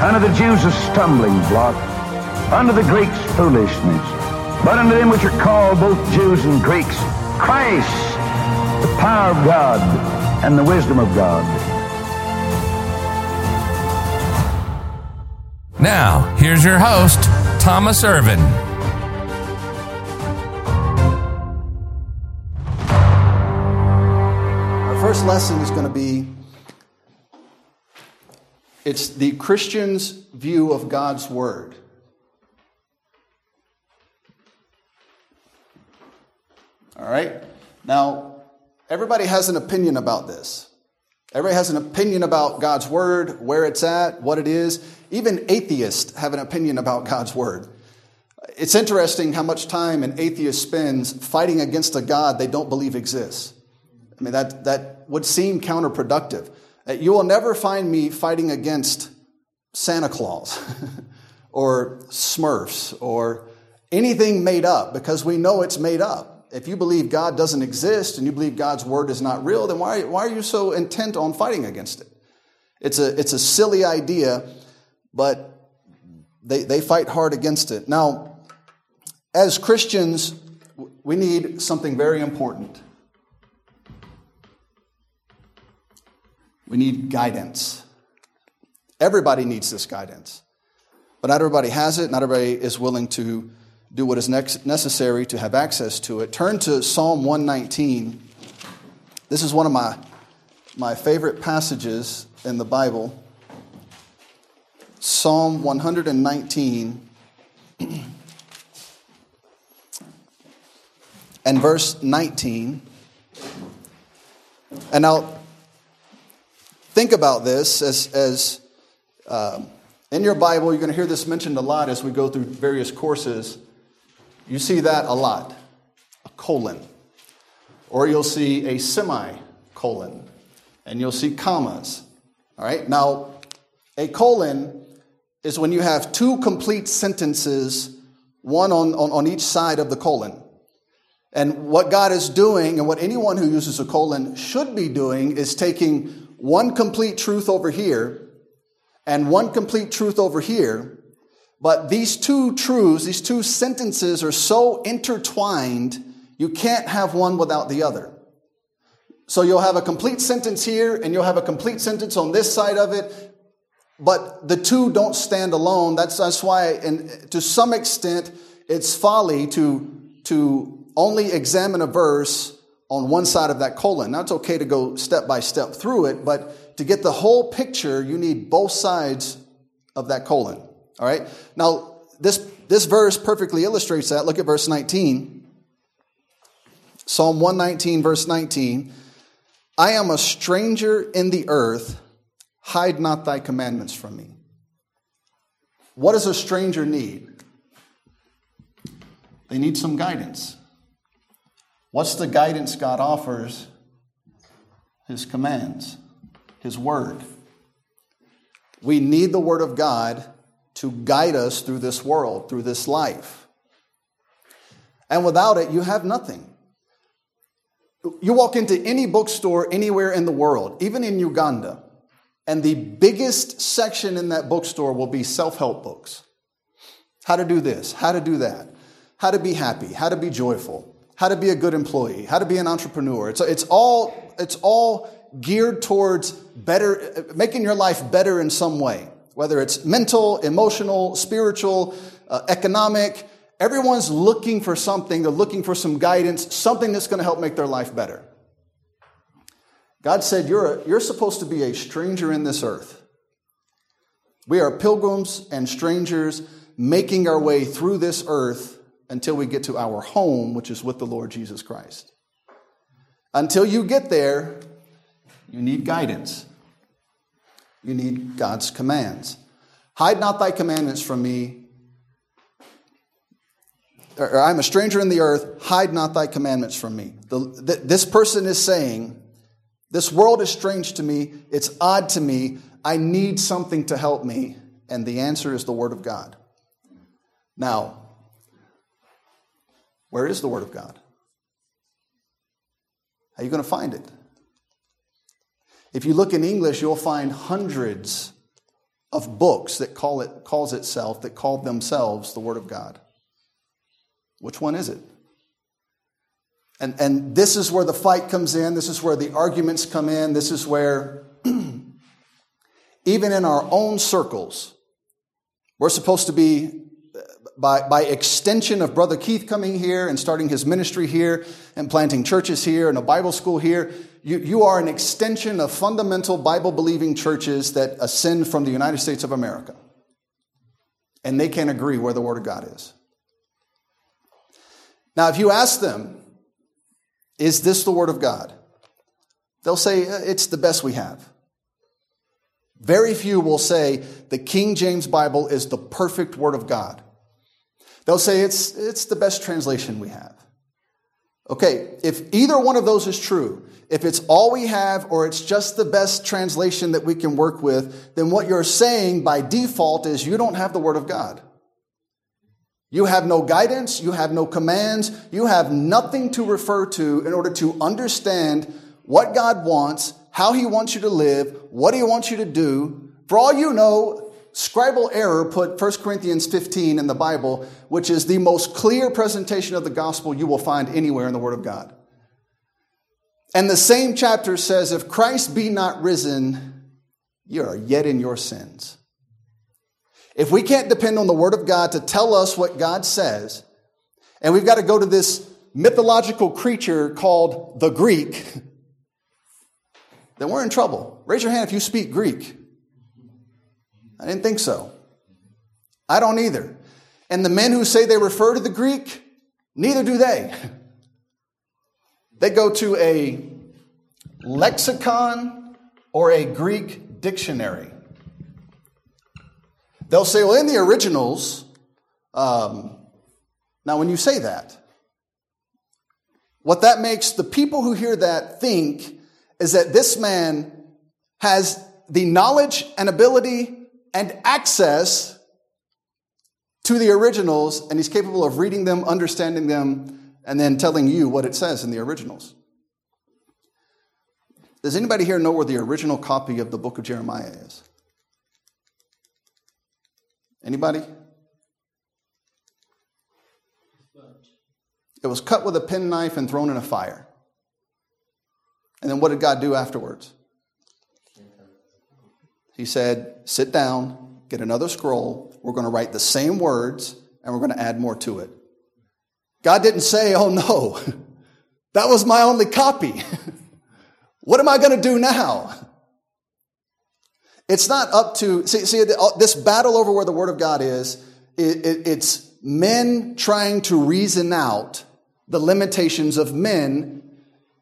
Unto the Jews a stumbling block, Under the Greeks foolishness. But unto them which are called both Jews and Greeks, Christ, the power of God and the wisdom of God. Now, here's your host, Thomas Irvin. Our first lesson is going to be it's the Christian's view of God's Word. All right? Now, everybody has an opinion about this. Everybody has an opinion about God's Word, where it's at, what it is. Even atheists have an opinion about God's Word. It's interesting how much time an atheist spends fighting against a God they don't believe exists. I mean, that, that would seem counterproductive. Uh, you will never find me fighting against Santa Claus or Smurfs or anything made up because we know it's made up. If you believe God doesn't exist and you believe God's word is not real, then why, why are you so intent on fighting against it? It's a, it's a silly idea, but they, they fight hard against it. Now, as Christians, we need something very important. We need guidance. Everybody needs this guidance. But not everybody has it, not everybody is willing to do what is necessary to have access to it. Turn to Psalm 119. This is one of my, my favorite passages in the Bible. Psalm 119 and verse 19. And now, think about this as, as uh, in your Bible, you're going to hear this mentioned a lot as we go through various courses. You see that a lot a colon. Or you'll see a semicolon. And you'll see commas. All right? Now, a colon is when you have two complete sentences, one on, on, on each side of the colon. And what God is doing, and what anyone who uses a colon should be doing, is taking one complete truth over here and one complete truth over here. But these two truths, these two sentences are so intertwined, you can't have one without the other. So you'll have a complete sentence here and you'll have a complete sentence on this side of it, but the two don't stand alone. That's, that's why, and to some extent, it's folly to, to only examine a verse on one side of that colon. Now, it's okay to go step by step through it, but to get the whole picture, you need both sides of that colon. All right? Now, this, this verse perfectly illustrates that. Look at verse 19. Psalm 119, verse 19. I am a stranger in the earth, hide not thy commandments from me. What does a stranger need? They need some guidance. What's the guidance God offers? His commands, His Word. We need the Word of God to guide us through this world, through this life. And without it, you have nothing. You walk into any bookstore anywhere in the world, even in Uganda, and the biggest section in that bookstore will be self help books. How to do this, how to do that, how to be happy, how to be joyful, how to be a good employee, how to be an entrepreneur. It's, it's, all, it's all geared towards better, making your life better in some way. whether it's mental, emotional, spiritual, uh, economic. Everyone's looking for something. They're looking for some guidance, something that's going to help make their life better. God said, you're, a, you're supposed to be a stranger in this earth. We are pilgrims and strangers making our way through this earth until we get to our home, which is with the Lord Jesus Christ. Until you get there, you need guidance. You need God's commands. Hide not thy commandments from me. Or, I'm a stranger in the earth. Hide not thy commandments from me. The, this person is saying, This world is strange to me. It's odd to me. I need something to help me. And the answer is the Word of God. Now, where is the Word of God? How are you going to find it? If you look in English, you'll find hundreds of books that call it calls itself that call themselves the Word of God. Which one is it? And, and this is where the fight comes in. This is where the arguments come in. This is where, even in our own circles, we're supposed to be by, by extension of Brother Keith coming here and starting his ministry here and planting churches here and a Bible school here, you, you are an extension of fundamental Bible believing churches that ascend from the United States of America. And they can't agree where the Word of God is. Now, if you ask them, is this the Word of God? They'll say, uh, it's the best we have. Very few will say the King James Bible is the perfect Word of God. They'll say it's, it's the best translation we have. Okay, if either one of those is true, if it's all we have or it's just the best translation that we can work with, then what you're saying by default is you don't have the Word of God. You have no guidance, you have no commands, you have nothing to refer to in order to understand what God wants, how He wants you to live, what He wants you to do. For all you know, scribal error put 1 Corinthians 15 in the Bible, which is the most clear presentation of the gospel you will find anywhere in the Word of God. And the same chapter says, If Christ be not risen, you are yet in your sins. If we can't depend on the Word of God to tell us what God says, and we've got to go to this mythological creature called the Greek, then we're in trouble. Raise your hand if you speak Greek. I didn't think so. I don't either. And the men who say they refer to the Greek, neither do they. They go to a lexicon or a Greek dictionary. They'll say, well, in the originals, um, now when you say that, what that makes the people who hear that think is that this man has the knowledge and ability and access to the originals, and he's capable of reading them, understanding them, and then telling you what it says in the originals. Does anybody here know where the original copy of the book of Jeremiah is? Anybody? It was cut with a penknife and thrown in a fire. And then what did God do afterwards? He said, Sit down, get another scroll. We're going to write the same words and we're going to add more to it. God didn't say, Oh no, that was my only copy. what am I going to do now? It's not up to, see, see uh, this battle over where the Word of God is, it, it, it's men trying to reason out the limitations of men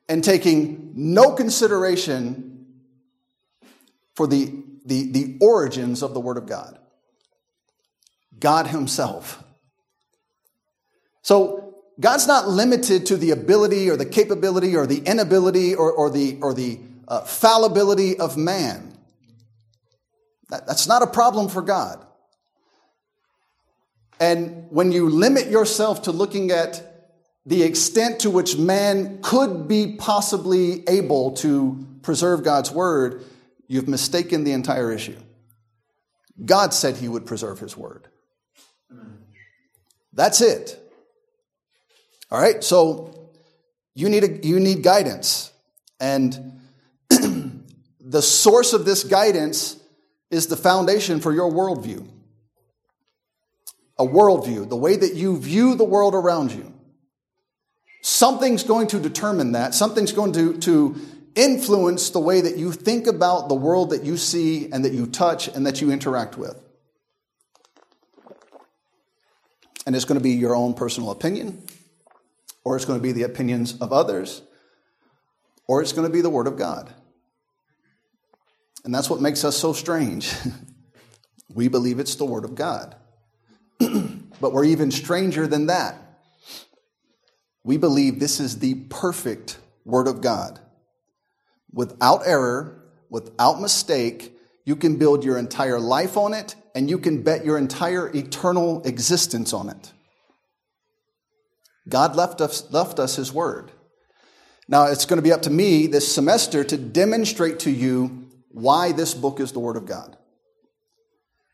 and taking no consideration for the the, the origins of the Word of God God Himself. So, God's not limited to the ability or the capability or the inability or, or the, or the uh, fallibility of man. That, that's not a problem for God. And when you limit yourself to looking at the extent to which man could be possibly able to preserve God's word, You've mistaken the entire issue. God said he would preserve his word. That's it. All right, so you need, a, you need guidance. And the source of this guidance is the foundation for your worldview. A worldview, the way that you view the world around you. Something's going to determine that. Something's going to, to influence the way that you think about the world that you see and that you touch and that you interact with. And it's going to be your own personal opinion, or it's going to be the opinions of others, or it's going to be the Word of God. And that's what makes us so strange. we believe it's the Word of God. but we're even stranger than that. We believe this is the perfect Word of God. Without error, without mistake, you can build your entire life on it and you can bet your entire eternal existence on it. God left us, left us His Word. Now, it's going to be up to me this semester to demonstrate to you why this book is the Word of God.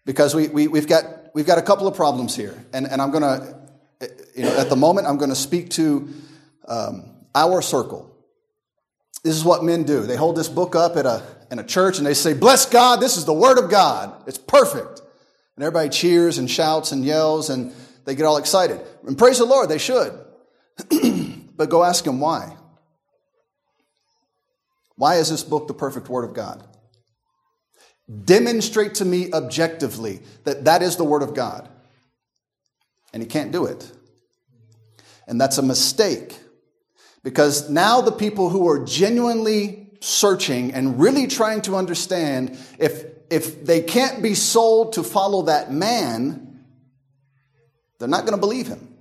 Because we, we, have got, we've got a couple of problems here. And, and I'm going to, you know, at the moment, I'm going to speak to um, our circle. This is what men do. They hold this book up at a, in a church and they say, Bless God, this is the Word of God. It's perfect. And everybody cheers and shouts and yells and they get all excited. And praise the Lord, they should. but go ask them why. Why is this book the perfect Word of God? Demonstrate to me objectively that that is the Word of God. And he can't do it. And that's a mistake. Because now the people who are genuinely searching and really trying to understand if, if they can't be sold to follow that man, they're not going to believe him.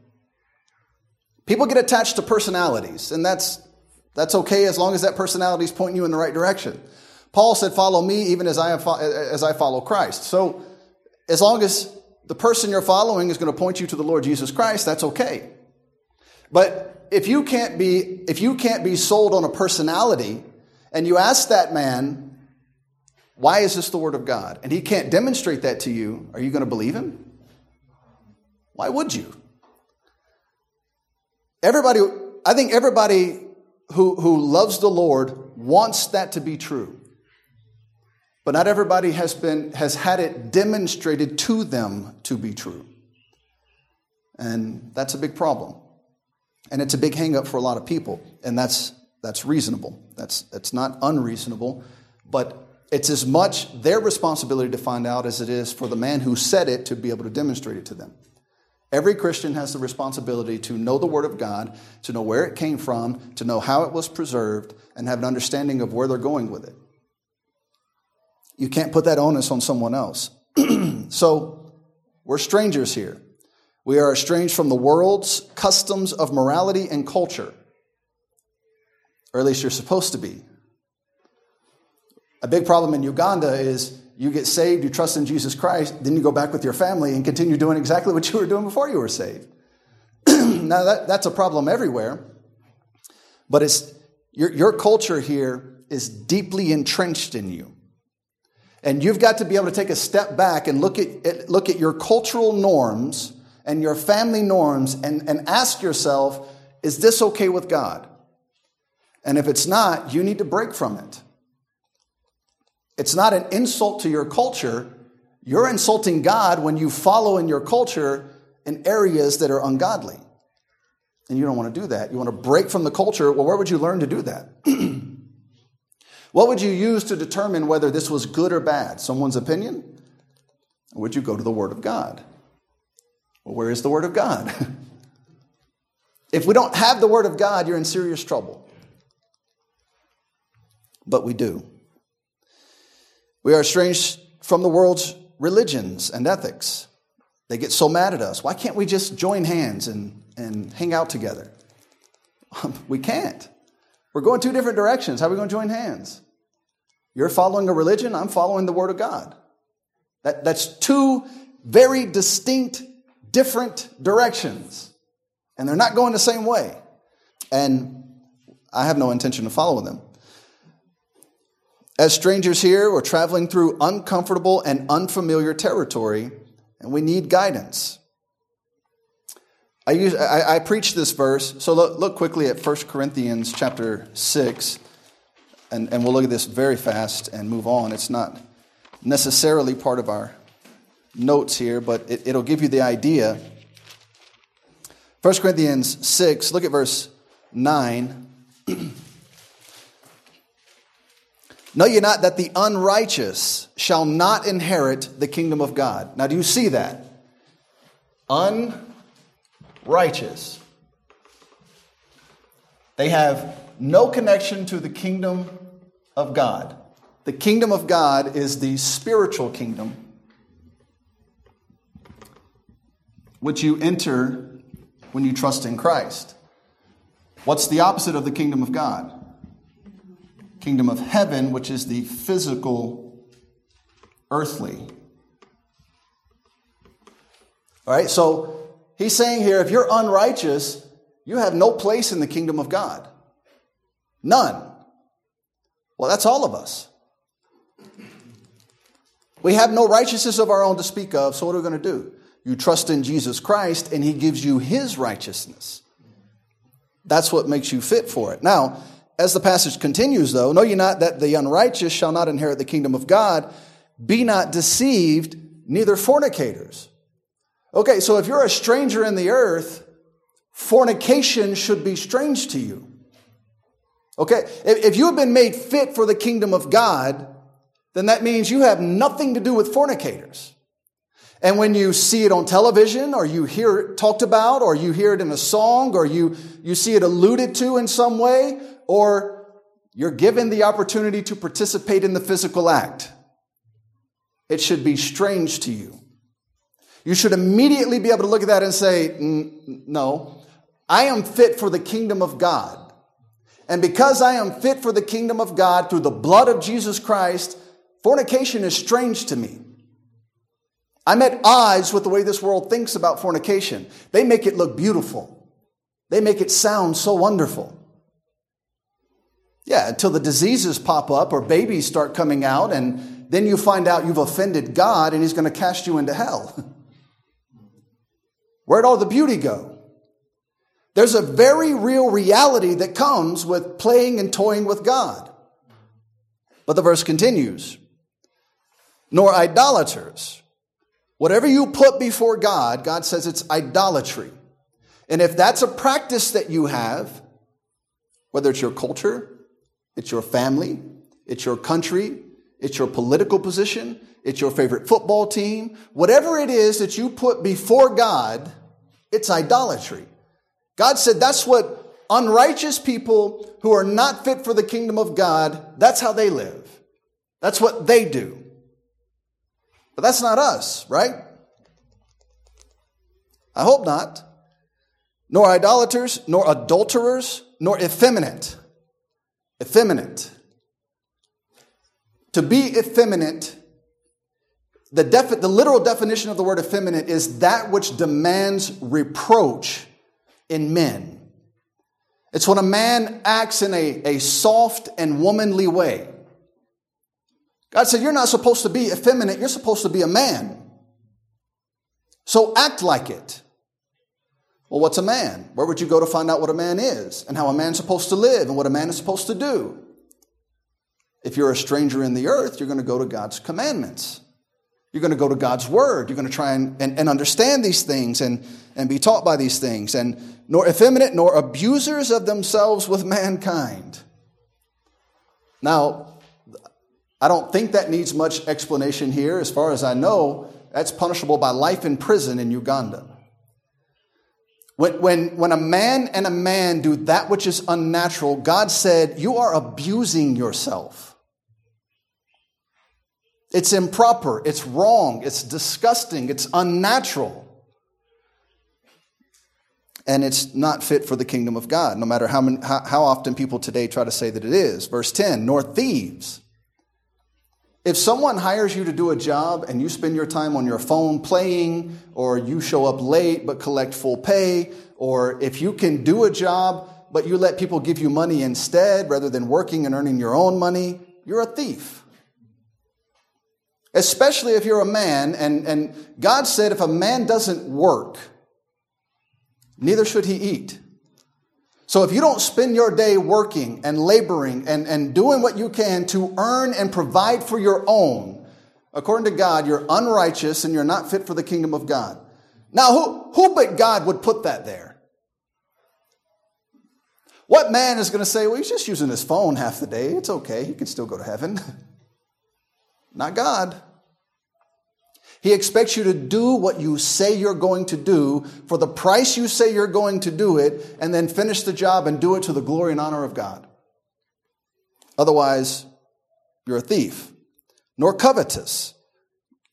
People get attached to personalities, and that's, that's okay as long as that personality is pointing you in the right direction. Paul said, Follow me even as I, have, as I follow Christ. So, as long as the person you're following is going to point you to the Lord Jesus Christ, that's okay. But if you can't be, if you can't be sold on a personality and you ask that man, why is this the word of God? And he can't demonstrate that to you, are you going to believe him? Why would you? Everybody, I think everybody who, who loves the Lord wants that to be true. But not everybody has, been, has had it demonstrated to them to be true. And that's a big problem. And it's a big hangup for a lot of people. And that's, that's reasonable. That's, that's not unreasonable. But it's as much their responsibility to find out as it is for the man who said it to be able to demonstrate it to them. Every Christian has the responsibility to know the Word of God, to know where it came from, to know how it was preserved, and have an understanding of where they're going with it. You can't put that onus on someone else. so we're strangers here. We are estranged from the world's customs of morality and culture, or at least you're supposed to be. A big problem in Uganda is you get saved, you trust in Jesus Christ, then you go back with your family and continue doing exactly what you were doing before you were saved. now, that, that's a problem everywhere, but it's, your, your culture here is deeply entrenched in you. And you've got to be able to take a step back and look at, look at your cultural norms and your family norms and, and ask yourself, is this okay with God? And if it's not, you need to break from it. It's not an insult to your culture. You're insulting God when you follow in your culture in areas that are ungodly. And you don't want to do that. You want to break from the culture. Well, where would you learn to do that? What would you use to determine whether this was good or bad? Someone's opinion? Or would you go to the Word of God? Well, where is the Word of God? if we don't have the Word of God, you're in serious trouble. But we do. We are estranged from the world's religions and ethics. They get so mad at us. Why can't we just join hands and, and hang out together? we can't. We're going two different directions. How are we going to join hands? You're following a religion, I'm following the Word of God. That, that's two very distinct, different directions. And they're not going the same way. And I have no intention of following them. As strangers here, we're traveling through uncomfortable and unfamiliar territory, and we need guidance. I, use, I, I preach this verse, so look, look quickly at 1 Corinthians chapter 6 and, and we'll look at this very fast and move on. It's not necessarily part of our notes here, but it, it'll give you the idea. 1 Corinthians 6, look at verse 9. know ye not that the unrighteous shall not inherit the kingdom of God? Now, do you see that? Unrighteous. They have no connection to the kingdom of God. The kingdom of God is the spiritual kingdom which you enter when you trust in Christ. What's the opposite of the kingdom of God? Kingdom of heaven, which is the physical, earthly. All right, so he's saying here if you're unrighteous, you have no place in the kingdom of God. None. Well, that's all of us. We have no righteousness of our own to speak of, so what are we going to do? You trust in Jesus Christ, and He gives you His righteousness. That's what makes you fit for it. Now, as the passage continues, though, know ye not that the unrighteous shall not inherit the kingdom of God? Be not deceived, neither fornicators. Okay, so if you're a stranger in the earth, fornication should be strange to you. Okay, if you have been made fit for the kingdom of God, then that means you have nothing to do with fornicators. And when you see it on television or you hear it talked about or you hear it in a song or you, you see it alluded to in some way or you're given the opportunity to participate in the physical act, it should be strange to you. You should immediately be able to look at that and say, no, I am fit for the kingdom of God. And because I am fit for the kingdom of God through the blood of Jesus Christ, Fornication is strange to me. I'm at odds with the way this world thinks about fornication. They make it look beautiful. They make it sound so wonderful. Yeah, until the diseases pop up or babies start coming out, and then you find out you've offended God and He's going to cast you into hell. Where'd all the beauty go? There's a very real reality that comes with playing and toying with God. But the verse continues nor idolaters. Whatever you put before God, God says it's idolatry. And if that's a practice that you have, whether it's your culture, it's your family, it's your country, it's your political position, it's your favorite football team, whatever it is that you put before God, it's idolatry. God said that's what unrighteous people who are not fit for the kingdom of God, that's how they live. That's what they do. But that's not us, right? I hope not. Nor idolaters, nor adulterers, nor effeminate. Effeminate. To be effeminate, the, defi- the literal definition of the word effeminate is that which demands reproach in men. It's when a man acts in a, a soft and womanly way. God said, You're not supposed to be effeminate, you're supposed to be a man. So act like it. Well, what's a man? Where would you go to find out what a man is and how a man's supposed to live and what a man is supposed to do? If you're a stranger in the earth, you're going to go to God's commandments. You're going to go to God's word. You're going to try and, and, and understand these things and, and be taught by these things. And nor effeminate nor abusers of themselves with mankind. Now, I don't think that needs much explanation here. As far as I know, that's punishable by life in prison in Uganda. When, when, when a man and a man do that which is unnatural, God said, You are abusing yourself. It's improper, it's wrong, it's disgusting, it's unnatural. And it's not fit for the kingdom of God, no matter how, many, how, how often people today try to say that it is. Verse 10 Nor thieves if someone hires you to do a job and you spend your time on your phone playing, or you show up late but collect full pay, or if you can do a job but you let people give you money instead rather than working and earning your own money, you're a thief. Especially if you're a man, and, and God said if a man doesn't work, neither should he eat. So if you don't spend your day working and laboring and, and doing what you can to earn and provide for your own, According to God, you're unrighteous and you're not fit for the kingdom of God. Now, who, who but God would put that there? What man is going to say, well, he's just using his phone half the day. It's okay. He can still go to heaven. Not God. He expects you to do what you say you're going to do for the price you say you're going to do it, and then finish the job and do it to the glory and honor of God. Otherwise, you're a thief, nor covetous.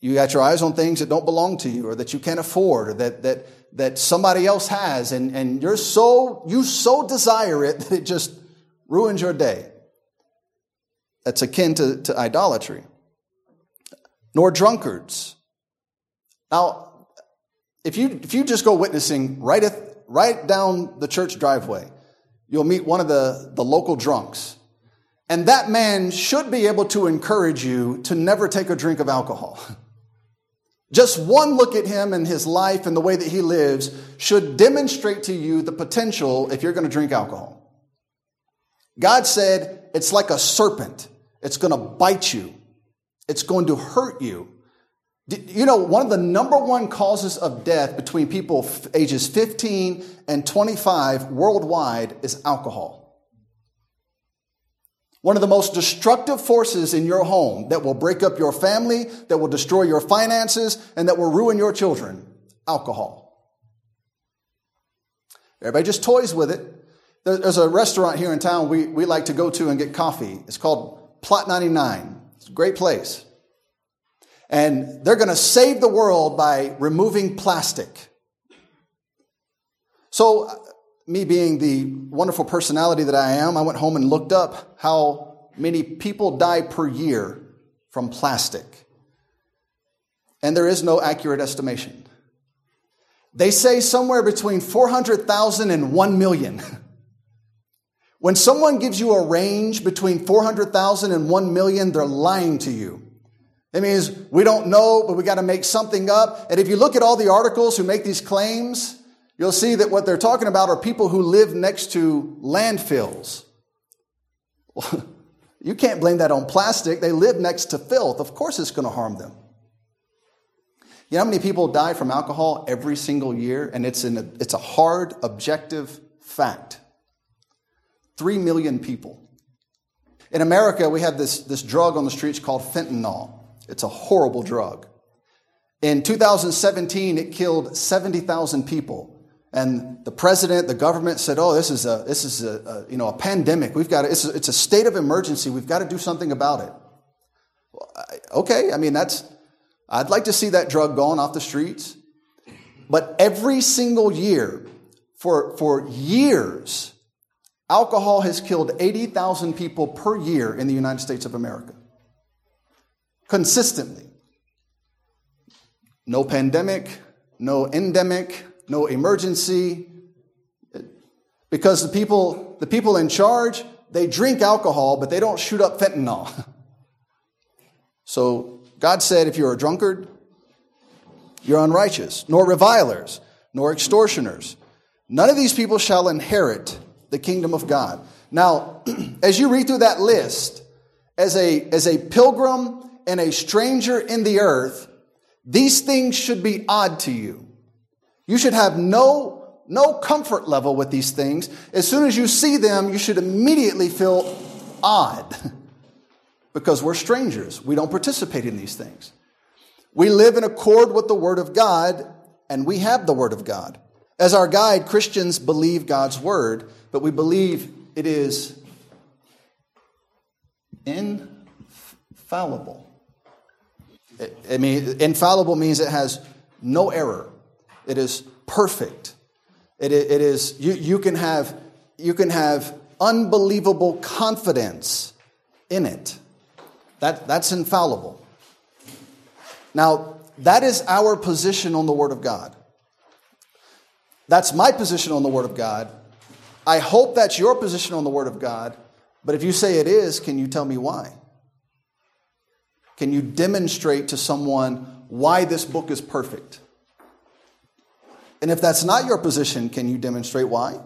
You got your eyes on things that don't belong to you or that you can't afford or that, that, that somebody else has, and, and you're so, you so desire it that it just ruins your day. That's akin to, to idolatry. Nor drunkards now, if you, if you just go witnessing right, at, right down the church driveway, you'll meet one of the, the local drunks. And that man should be able to encourage you to never take a drink of alcohol. Just one look at him and his life and the way that he lives should demonstrate to you the potential if you're going to drink alcohol. God said it's like a serpent. It's going to bite you. It's going to hurt you. You know, one of the number one causes of death between people ages 15 and 25 worldwide is alcohol. One of the most destructive forces in your home that will break up your family, that will destroy your finances, and that will ruin your children alcohol. Everybody just toys with it. There's a restaurant here in town we, we like to go to and get coffee. It's called Plot 99. It's a great place. And they're going to save the world by removing plastic. So, uh, me being the wonderful personality that I am, I went home and looked up how many people die per year from plastic. And there is no accurate estimation. They say somewhere between 400,000 and 1 million. When someone gives you a range between 400,000 and 1 million, they're lying to you. It means we don't know, but we got to make something up. And if you look at all the articles who make these claims, you'll see that what they're talking about are people who live next to landfills. you can't blame that on plastic. They live next to filth. Of course, it's going to harm them. You know how many people die from alcohol every single year? And it's, a, it's a hard, objective fact. Three million people. In America, we have this, this drug on the streets called fentanyl. It's a horrible drug. In 2017, it killed 70,000 people. And the president, the government said, "Oh, this is a this is a, a you know a pandemic. We've got to, it's, a, it's a state of emergency. We've got to do something about it." Well, I, okay, I mean that's I'd like to see that drug gone off the streets. But every single year, for for years, alcohol has killed 80,000 people per year in the United States of America consistently. No pandemic, no endemic, no emergency. Because the people, the people in charge, they drink alcohol, but they don't shoot up fentanyl. so God said, if you're a drunkard, you're unrighteous, nor revilers, nor extortioners. None of these people shall inherit the kingdom of God. Now, as you read through that list, as a, as a pilgrim and a stranger in the earth, these things should be odd to you. You should have no, no comfort level with these things. As soon as you see them, you should immediately feel odd because we're strangers. We don't participate in these things. We live in accord with the Word of God, and we have the Word of God. As our guide, Christians believe God's Word, but we believe it is infallible. I mean, infallible means it has no error. It is perfect. It, it is, you, you, can have, you can have unbelievable confidence in it. That, that's infallible. Now, that is our position on the Word of God. That's my position on the Word of God. I hope that's your position on the Word of God. But if you say it is, can you tell me why? Can you demonstrate to someone why this book is perfect? And if that's not your position, can you demonstrate why?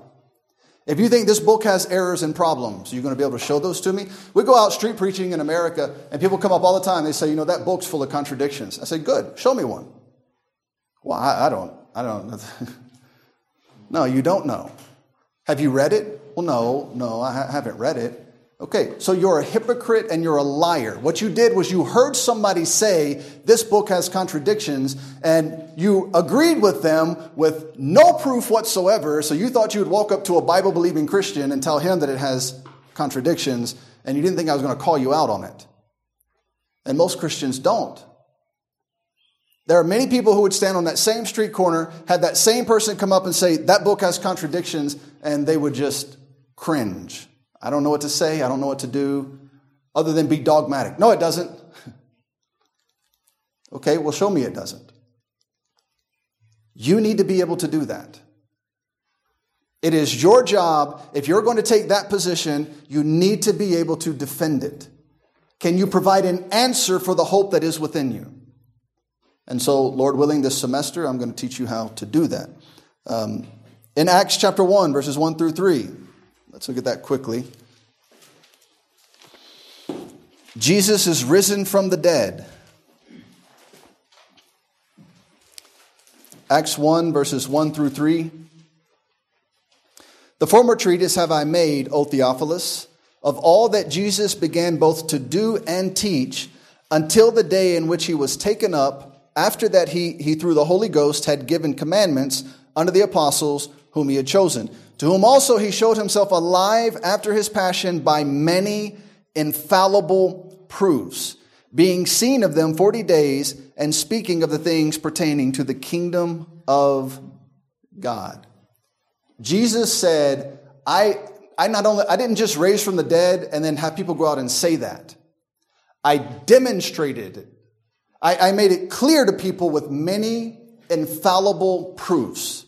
If you think this book has errors and problems, you're going to be able to show those to me. We go out street preaching in America, and people come up all the time. They say, you know, that book's full of contradictions. I say, good, show me one. Well, I, I don't, I don't. no, you don't know. Have you read it? Well, no, no, I haven't read it. Okay, so you're a hypocrite and you're a liar. What you did was you heard somebody say this book has contradictions and you agreed with them with no proof whatsoever. So you thought you would walk up to a Bible believing Christian and tell him that it has contradictions and you didn't think I was going to call you out on it. And most Christians don't. There are many people who would stand on that same street corner, have that same person come up and say, that book has contradictions, and they would just cringe. I don't know what to say. I don't know what to do other than be dogmatic. No, it doesn't. okay, well, show me it doesn't. You need to be able to do that. It is your job. If you're going to take that position, you need to be able to defend it. Can you provide an answer for the hope that is within you? And so, Lord willing, this semester, I'm going to teach you how to do that. Um, in Acts chapter 1, verses 1 through 3, Let's look at that quickly. Jesus is risen from the dead. Acts 1, verses 1 through 3. The former treatise have I made, O Theophilus, of all that Jesus began both to do and teach until the day in which he was taken up. After that, he, he through the Holy Ghost had given commandments unto the apostles whom he had chosen to whom also he showed himself alive after his passion by many infallible proofs, being seen of them forty days, and speaking of the things pertaining to the kingdom of God. Jesus said, I, I not only I didn't just raise from the dead and then have people go out and say that. I demonstrated it. I, I made it clear to people with many infallible proofs.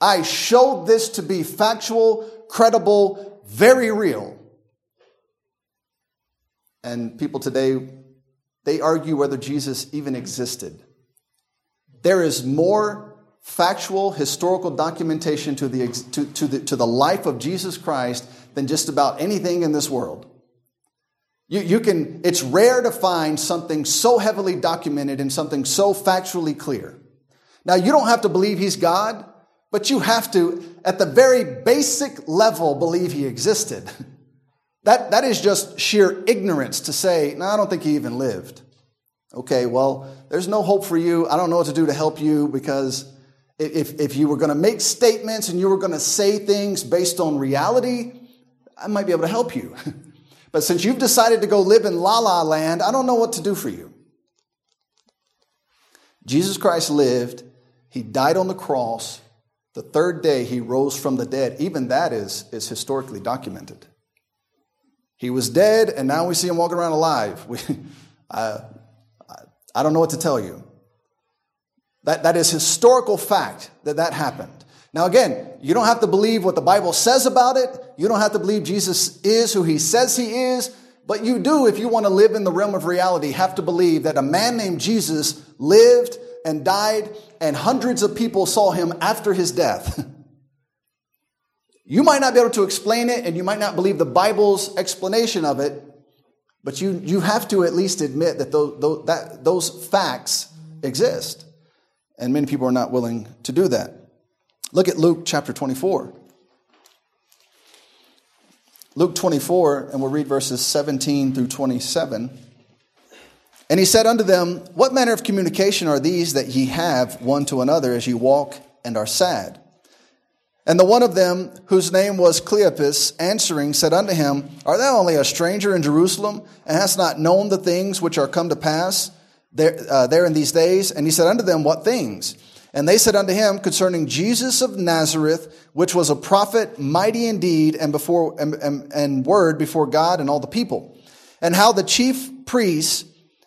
I showed this to be factual, credible, very real. And people today, they argue whether Jesus even existed. There is more factual, historical documentation to the, to, to, the, to the life of Jesus Christ than just about anything in this world. You, you can, it's rare to find something so heavily documented and something so factually clear. Now, you don't have to believe he's God. But you have to, at the very basic level, believe he existed. That, that is just sheer ignorance to say, no, I don't think he even lived. Okay, well, there's no hope for you. I don't know what to do to help you because if, if you were going to make statements and you were going to say things based on reality, I might be able to help you. but since you've decided to go live in la la land, I don't know what to do for you. Jesus Christ lived, he died on the cross, the third day he rose from the dead. Even that is, is historically documented. He was dead, and now we see him walking around alive. We, I, I don't know what to tell you. That, that is historical fact that that happened. Now, again, you don't have to believe what the Bible says about it. You don't have to believe Jesus is who he says he is. But you do, if you want to live in the realm of reality, have to believe that a man named Jesus lived and died, and hundreds of people saw him after his death. you might not be able to explain it, and you might not believe the Bible's explanation of it, but you, you have to at least admit that those, those, that those facts exist. And many people are not willing to do that. Look at Luke chapter 24. Luke 24, and we'll read verses 17 through 27. And he said unto them, What manner of communication are these that ye have one to another as ye walk and are sad? And the one of them, whose name was Cleopas, answering, said unto him, Art thou only a stranger in Jerusalem, and hast not known the things which are come to pass there, uh, there in these days? And he said unto them, What things? And they said unto him concerning Jesus of Nazareth, which was a prophet, mighty indeed, and before and, and, and word before God and all the people, and how the chief priests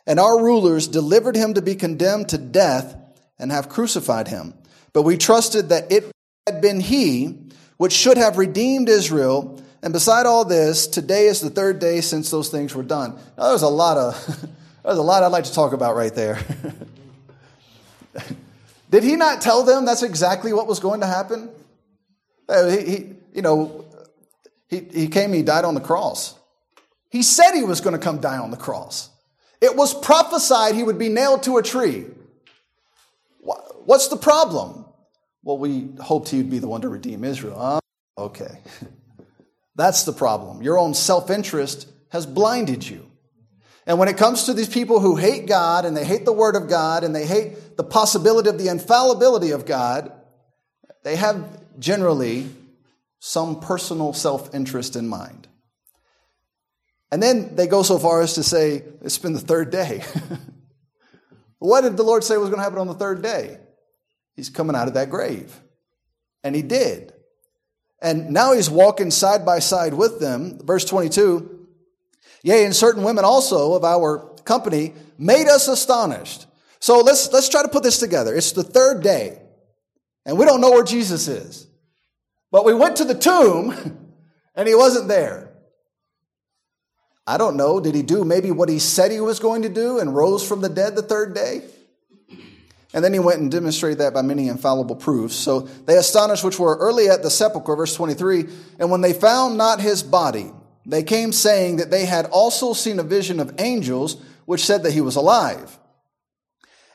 and our rulers delivered him to be condemned to death and have crucified him. But we trusted that it had been he which should have redeemed Israel. And beside all this, today is the third day since those things were done. Now, there's a lot of there's a lot I'd like to talk about right there. Did he not tell them that's exactly what was going to happen? Uh, he, he, you know, he, he came, he died on the cross. He said he was going to come die on the cross. It was prophesied he would be nailed to a tree. What's the problem? Well, we hoped he'd be the one to redeem Israel. Okay. That's the problem. Your own self interest has blinded you. And when it comes to these people who hate God and they hate the Word of God and they hate the possibility of the infallibility of God, they have generally some personal self interest in mind. And then they go so far as to say, it's been the third day. what did the Lord say was going to happen on the third day? He's coming out of that grave. And he did. And now he's walking side by side with them. Verse 22 Yea, and certain women also of our company made us astonished. So let's, let's try to put this together. It's the third day, and we don't know where Jesus is. But we went to the tomb, and he wasn't there. I don't know. Did he do maybe what he said he was going to do and rose from the dead the third day? And then he went and demonstrated that by many infallible proofs. So they astonished which were early at the sepulchre, verse 23. And when they found not his body, they came saying that they had also seen a vision of angels, which said that he was alive.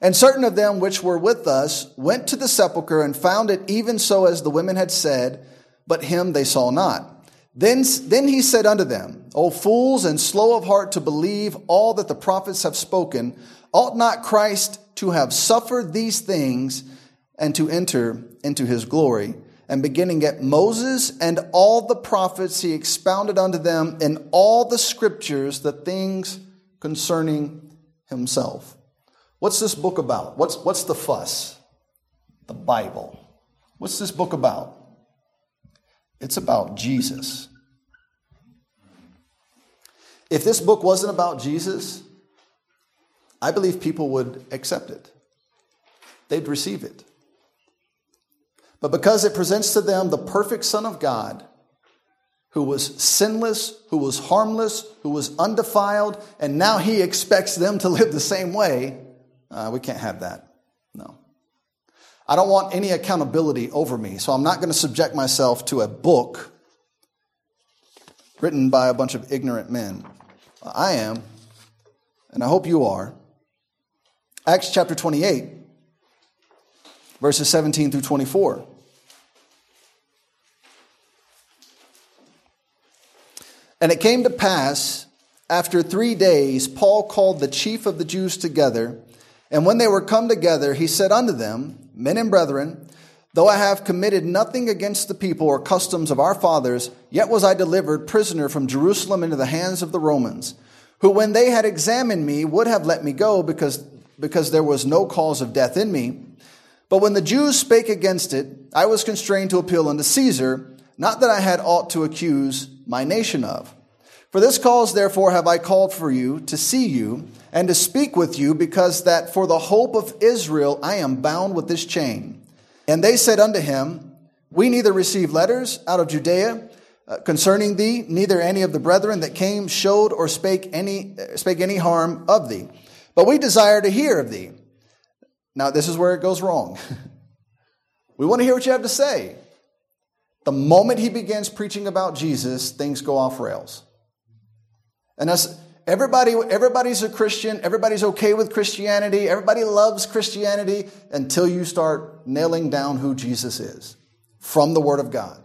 And certain of them which were with us went to the sepulchre and found it even so as the women had said, but him they saw not. Then, then he said unto them, O fools and slow of heart to believe all that the prophets have spoken, ought not Christ to have suffered these things and to enter into his glory. And beginning at Moses and all the prophets, he expounded unto them in all the scriptures the things concerning himself. What's this book about? What's, what's the fuss? The Bible. What's this book about? It's about Jesus. If this book wasn't about Jesus, I believe people would accept it. They'd receive it. But because it presents to them the perfect Son of God, who was sinless, who was harmless, who was undefiled, and now he expects them to live the same way, uh, we can't have that. No. I don't want any accountability over me, so I'm not going to subject myself to a book written by a bunch of ignorant men. I am, and I hope you are. Acts chapter 28, verses 17 through 24. And it came to pass, after three days, Paul called the chief of the Jews together. And when they were come together, he said unto them, Men and brethren, though I have committed nothing against the people or customs of our fathers, yet was I delivered prisoner from Jerusalem into the hands of the Romans, who, when they had examined me, would have let me go because because there was no cause of death in me. But when the Jews spake against it, I was constrained to appeal unto Caesar, not that I had aught to accuse my nation of. For this cause, therefore, have I called for you to see you and to speak with you, because that for the hope of Israel I am bound with this chain. And they said unto him, We neither receive letters out of Judea uh, concerning thee, neither any of the brethren that came showed or spake any, uh, spake any harm of thee. But we desire to hear of thee. Now, this is where it goes wrong. we want to hear what you have to say. The moment he begins preaching about Jesus, things go off rails. And that's everybody, everybody's a Christian, everybody's okay with Christianity, everybody loves Christianity until you start nailing down who Jesus is from the Word of God.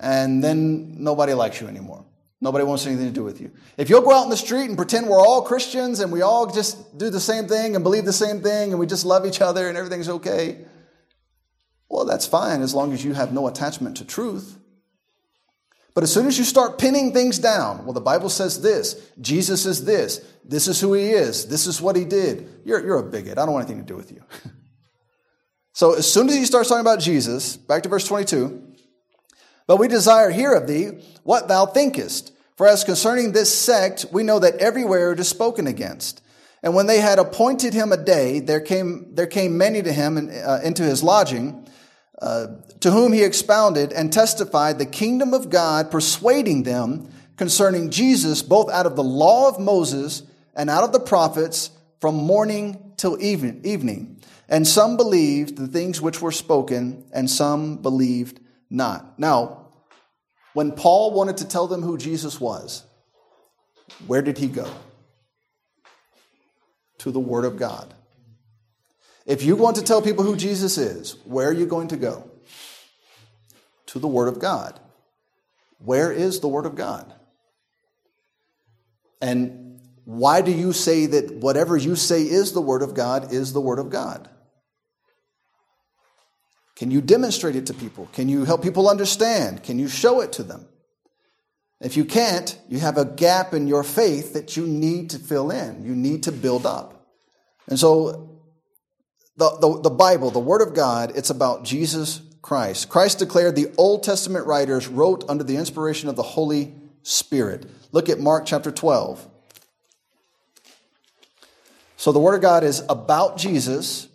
And then nobody likes you anymore. Nobody wants anything to do with you. If you'll go out in the street and pretend we're all Christians and we all just do the same thing and believe the same thing and we just love each other and everything's okay, well, that's fine as long as you have no attachment to truth. But as soon as you start pinning things down, well, the Bible says this, Jesus is this, this is who he is, this is what he did, you're, you're a bigot. I don't want anything to do with you. so as soon as you start talking about Jesus, back to verse 22, but we desire hear of thee what thou thinkest. For as concerning this sect, we know that everywhere it is spoken against. And when they had appointed him a day, there came, there came many to him in, uh, into his lodging, uh, to whom he expounded and testified the kingdom of God, persuading them concerning Jesus, both out of the law of Moses and out of the prophets, from morning till even, evening. And some believed the things which were spoken, and some believed not. Now, When Paul wanted to tell them who Jesus was, where did he go? To the Word of God. If you want to tell people who Jesus is, where are you going to go? To the Word of God. Where is the Word of God? And why do you say that whatever you say is the Word of God is the Word of God? Can you demonstrate it to people? Can you help people understand? Can you show it to them? If you can't, you have a gap in your faith that you need to fill in. You need to build up. And so, the, the, the Bible, the Word of God, it's about Jesus Christ. Christ declared the Old Testament writers wrote under the inspiration of the Holy Spirit. Look at Mark chapter 12. So, the Word of God is about Jesus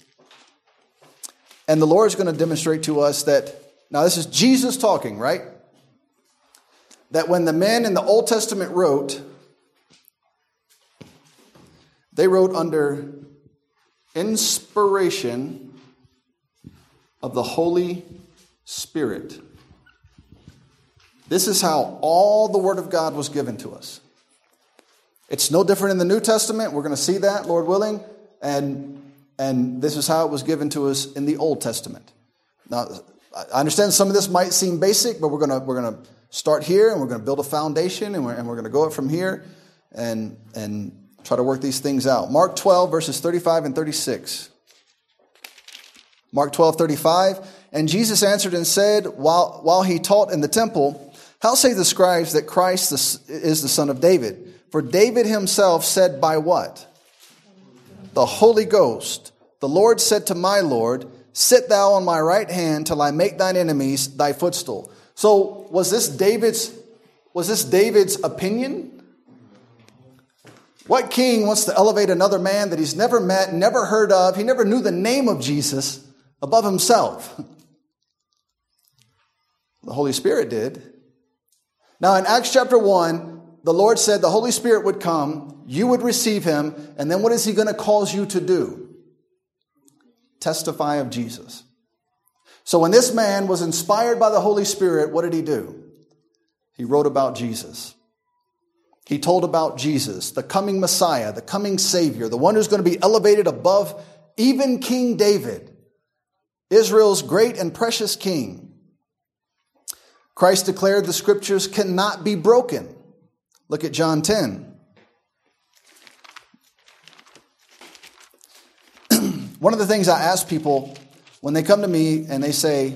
and the Lord is going to demonstrate to us that, now this is Jesus talking, right? That when the men in the Old Testament wrote, they wrote under inspiration of the Holy Spirit. This is how all the Word of God was given to us. It's no different in the New Testament. We're going to see that, Lord willing. And and this is how it was given to us in the Old Testament. Now, I understand some of this might seem basic, but we're going to, we're going to start here and we're going to build a foundation and we're, and we're going to go up from here and, and try to work these things out. Mark 12, verses 35 and 36. Mark 12, 35. And Jesus answered and said, while, while he taught in the temple, How say the scribes that Christ is the son of David? For David himself said, By what? the Holy Ghost, the Lord said to my Lord, Sit thou on my right hand till I make thine enemies thy footstool. So was this David's was this David's opinion? What king wants to elevate another man that he's never met, never heard of, he never knew the name of Jesus above himself? The Holy Spirit did. Now in Acts chapter 1, the Lord said the Holy Spirit would come, you would receive him, and then what is he going to cause you to do? Testify of Jesus. So when this man was inspired by the Holy Spirit, what did he do? He wrote about Jesus. He told about Jesus, the coming Messiah, the coming Savior, the one who's going to be elevated above even King David, Israel's great and precious King. Christ declared the scriptures cannot be broken. Look at John 10. One of the things I ask people when they come to me and they say,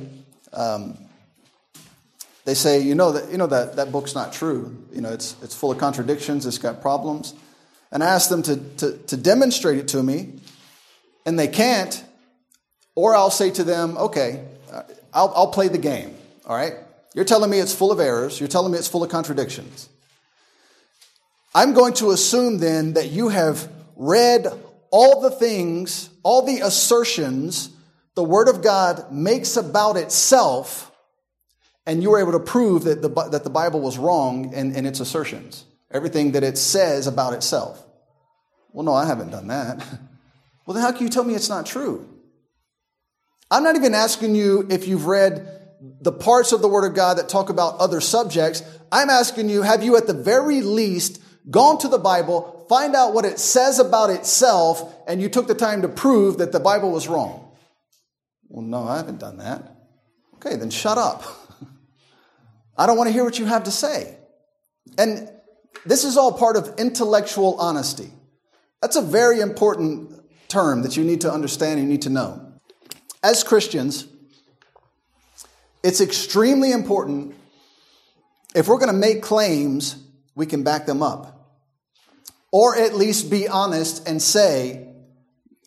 um, they say, you know that you know that that book's not true. You know, it's it's full of contradictions. It's got problems. And I ask them to, to, to demonstrate it to me, and they can't. Or I'll say to them, okay, uh, I'll, I'll play the game. All right, you're telling me it's full of errors. You're telling me it's full of contradictions. I'm going to assume then that you have read all the things, all the assertions the Word of God makes about itself, and you were able to prove that the, that the Bible was wrong in, in its assertions, everything that it says about itself. Well, no, I haven't done that. Well, then how can you tell me it's not true? I'm not even asking you if you've read the parts of the Word of God that talk about other subjects. I'm asking you, have you at the very least gone to the Bible, find out what it says about itself, and you took the time to prove that the Bible was wrong. Well, no, I haven't done that. Okay, then shut up. I don't want to hear what you have to say. And this is all part of intellectual honesty. That's a very important term that you need to understand and you need to know. As Christians, it's extremely important if we're going to make claims, we can back them up. Or at least be honest and say,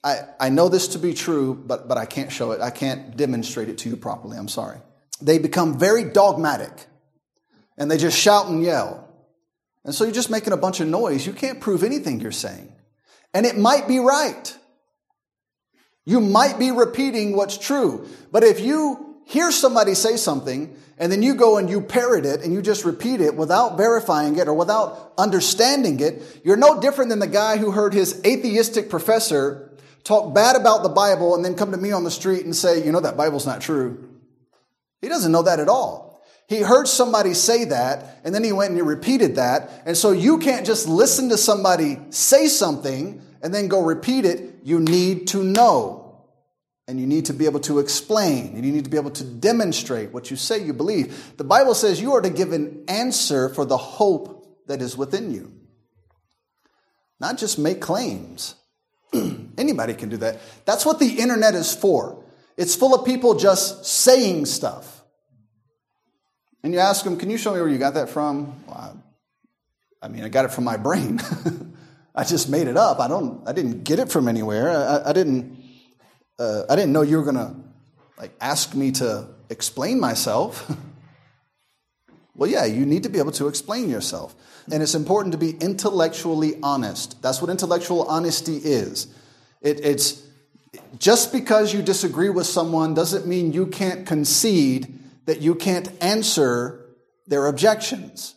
I, I know this to be true, but, but I can't show it. I can't demonstrate it to you properly. I'm sorry. They become very dogmatic and they just shout and yell. And so you're just making a bunch of noise. You can't prove anything you're saying. And it might be right. You might be repeating what's true. But if you hear somebody say something and then you go and you parrot it and you just repeat it without verifying it or without understanding it, you're no different than the guy who heard his atheistic professor talk bad about the Bible and then come to me on the street and say, you know, that Bible's not true. He doesn't know that at all. He heard somebody say that, and then he went and he repeated that. And so you can't just listen to somebody say something and then go repeat it. You need to know. And you need to be able to explain. And you need to be able to demonstrate what you say you believe. The Bible says you are to give an answer for the hope that is within you. Not just make claims. Anybody can do that. That's what the internet is for. It's full of people just saying stuff. And you ask them, Can you show me where you got that from? Well, I, I mean, I got it from my brain. I just made it up. I don't. I didn't get it from anywhere. I, I didn't. Uh, I didn't know you were gonna like ask me to explain myself. well, yeah, you need to be able to explain yourself, and it's important to be intellectually honest. That's what intellectual honesty is. It, it's just because you disagree with someone doesn't mean you can't concede that you can't answer their objections.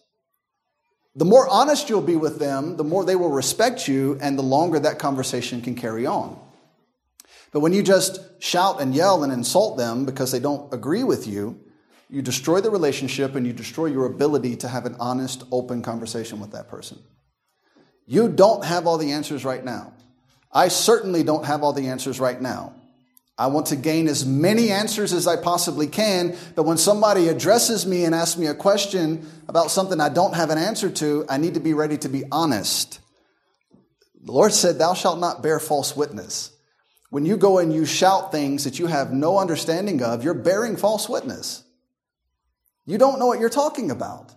The more honest you'll be with them, the more they will respect you, and the longer that conversation can carry on. But when you just shout and yell and insult them because they don't agree with you, you destroy the relationship and you destroy your ability to have an honest, open conversation with that person. You don't have all the answers right now. I certainly don't have all the answers right now. I want to gain as many answers as I possibly can, but when somebody addresses me and asks me a question about something I don't have an answer to, I need to be ready to be honest. The Lord said, Thou shalt not bear false witness. When you go and you shout things that you have no understanding of, you're bearing false witness. You don't know what you're talking about.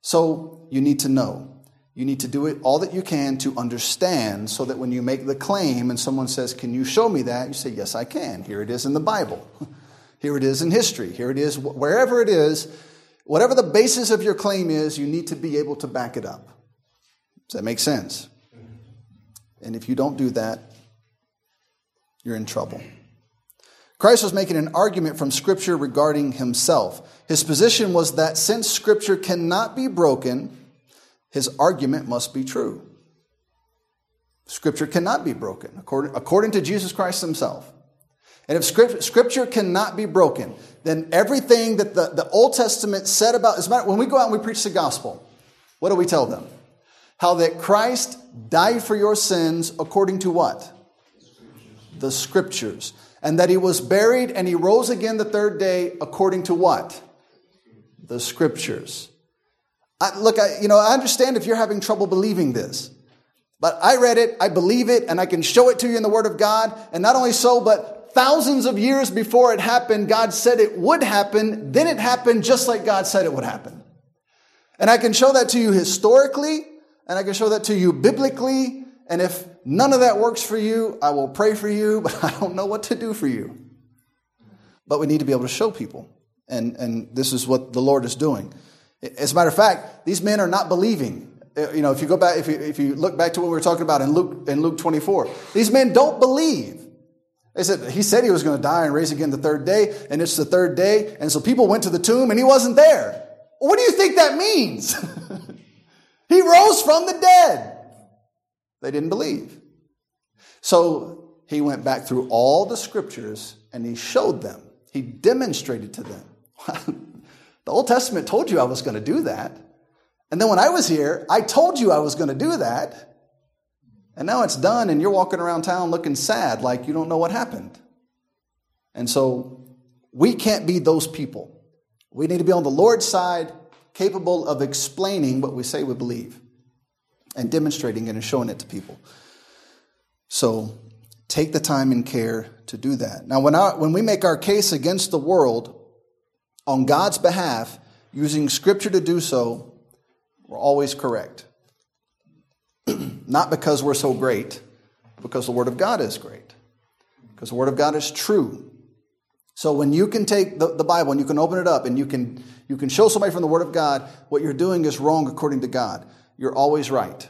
So you need to know. You need to do it all that you can to understand so that when you make the claim and someone says, Can you show me that? You say, Yes, I can. Here it is in the Bible. Here it is in history. Here it is, wherever it is. Whatever the basis of your claim is, you need to be able to back it up. Does that make sense? And if you don't do that, you're in trouble. Christ was making an argument from Scripture regarding himself. His position was that since Scripture cannot be broken, his argument must be true. Scripture cannot be broken, according, according to Jesus Christ himself. And if scripture, scripture cannot be broken, then everything that the, the Old Testament said about, as matter, when we go out and we preach the gospel, what do we tell them? How that Christ died for your sins according to what? The scriptures. And that he was buried and he rose again the third day according to what? The scriptures. I, look, I, you know, I understand if you're having trouble believing this, but I read it, I believe it, and I can show it to you in the Word of God. And not only so, but thousands of years before it happened, God said it would happen. Then it happened just like God said it would happen. And I can show that to you historically, and I can show that to you biblically. And if none of that works for you, I will pray for you, but I don't know what to do for you. But we need to be able to show people. And, and this is what the Lord is doing. As a matter of fact, these men are not believing. Uh, you know, if you go back, if you, if you look back to what we were talking about in Luke, in Luke 24, these men don't believe. They said, he said he was going to die and raise again the third day, and it's the third day. And so people went to the tomb and he wasn't there. What do you think that means? he rose from the dead. They didn't believe. So he went back through all the scriptures and he showed them. He demonstrated to them. The Old Testament told you I was going to do that. And then when I was here, I told you I was going to do that. And now it's done, and you're walking around town looking sad, like you don't know what happened. And so we can't be those people. We need to be on the Lord's side, capable of explaining what we say we believe and demonstrating it and showing it to people. So take the time and care to do that. Now, when, when we make our case against the world, on God's behalf, using Scripture to do so, we're always correct. Not because we're so great, because the Word of God is great, because the Word of God is true. So when you can take the, the Bible and you can open it up and you can, you can show somebody from the Word of God what you're doing is wrong according to God, you're always right.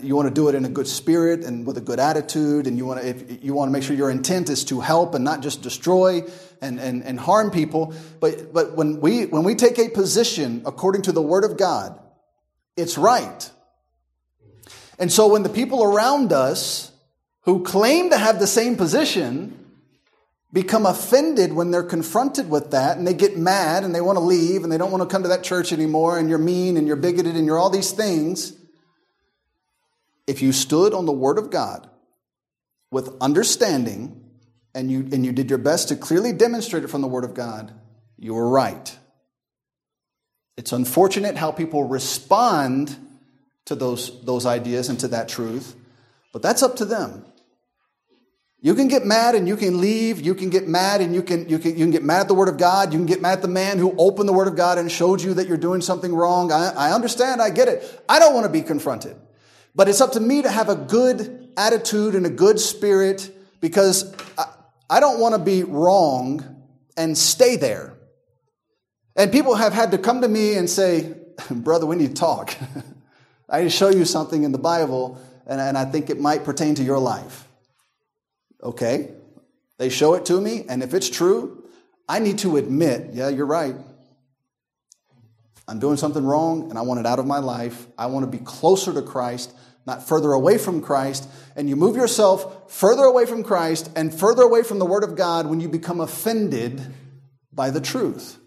You want to do it in a good spirit and with a good attitude, and you want to, if you want to make sure your intent is to help and not just destroy and, and, and harm people. But, but when, we, when we take a position according to the Word of God, it's right. And so when the people around us who claim to have the same position become offended when they're confronted with that and they get mad and they want to leave and they don't want to come to that church anymore and you're mean and you're bigoted and you're all these things, if you stood on the Word of God with understanding and you, and you did your best to clearly demonstrate it from the Word of God, you were right. It's unfortunate how people respond to those, those ideas and to that truth, but that's up to them. You can get mad and you can leave. You can get mad and you can, you can, you can get mad at the Word of God. You can get mad at the man who opened the Word of God and showed you that you're doing something wrong. I, I understand. I get it. I don't want to be confronted. But it's up to me to have a good attitude and a good spirit because I don't want to be wrong and stay there. And people have had to come to me and say, Brother, we need to talk. I need to show you something in the Bible, and, and I think it might pertain to your life. Okay. They show it to me, and if it's true, I need to admit, yeah, you're right. I'm doing something wrong, and I want it out of my life. I want to be closer to Christ, not further away from Christ. And you move yourself further away from Christ and further away from the Word of God when you become offended by the truth.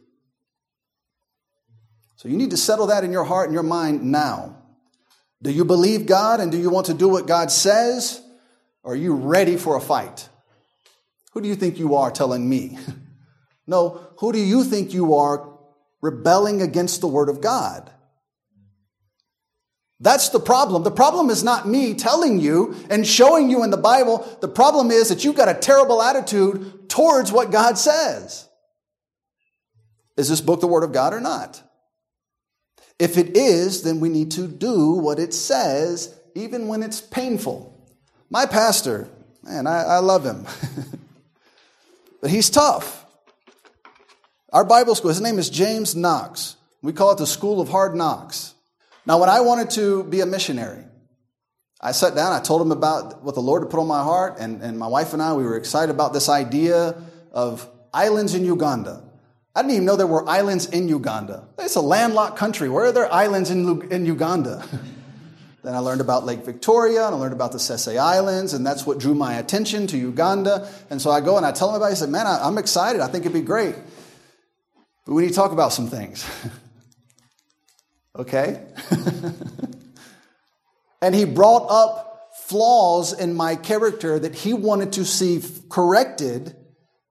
So you need to settle that in your heart and your mind now. Do you believe God and do you want to do what God says? Or are you ready for a fight? Who do you think you are telling me? no, who do you think you are rebelling against the Word of God? That's the problem. The problem is not me telling you and showing you in the Bible. The problem is that you've got a terrible attitude towards what God says. Is this book the Word of God or not? If it is, then we need to do what it says, even when it's painful. My pastor, man, I, I love him. but he's tough. Our Bible school, his name is James Knox. We call it the School of Hard Knocks. Now, when I wanted to be a missionary, I sat down, I told him about what the Lord had put on my heart, and, and my wife and I, we were excited about this idea of islands in Uganda. I didn't even know there were islands in Uganda. It's a landlocked country. Where are there islands in, in Uganda? Then I learned about Lake Victoria and I learned about the Sese Islands, and that's what drew my attention to Uganda. And so I go and I tell him about it. He said, Man, I, am excited. I think it'd be great. But we need to talk about some things. okay? and he brought up flaws in my character that he wanted to see corrected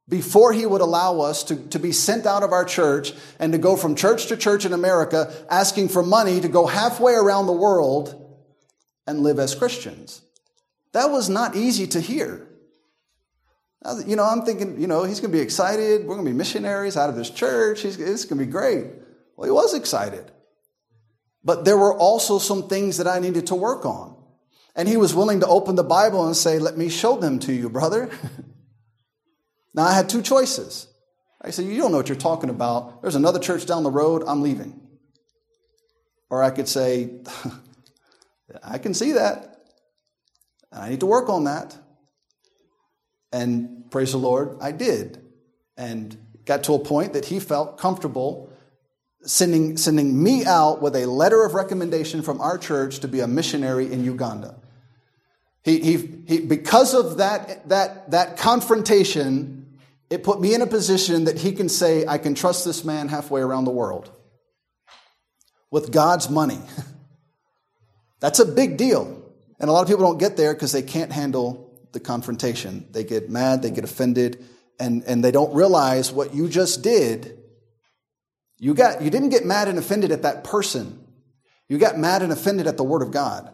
before he would allow us to, to be sent out of our church and to go from church to church in America asking for money to go halfway around the world and live as Christians. That was not easy to hear. You know, I'm thinking, you know, he's going to be excited. We're going to be missionaries out of this church. He's, it's going to be great. Well, he was excited. But there were also some things that I needed to work on. And he was willing to open the Bible and say, Let me show them to you, brother. now, I had two choices. I said, You don't know what you're talking about. There's another church down the road. I'm leaving. Or I could say, I can see that. I need to work on that. And praise the Lord, I did. And got to a point that he felt comfortable sending, sending me out with a letter of recommendation from our church to be a missionary in Uganda. He, he, he, because of that, that, that confrontation, it put me in a position that he can say, I can trust this man halfway around the world with God's money. That's a big deal. And a lot of people don't get there because they can't handle the confrontation. They get mad, they get offended, and, and they don't realize what you just did. You, got, you didn't get mad and offended at that person. You got mad and offended at the Word of God.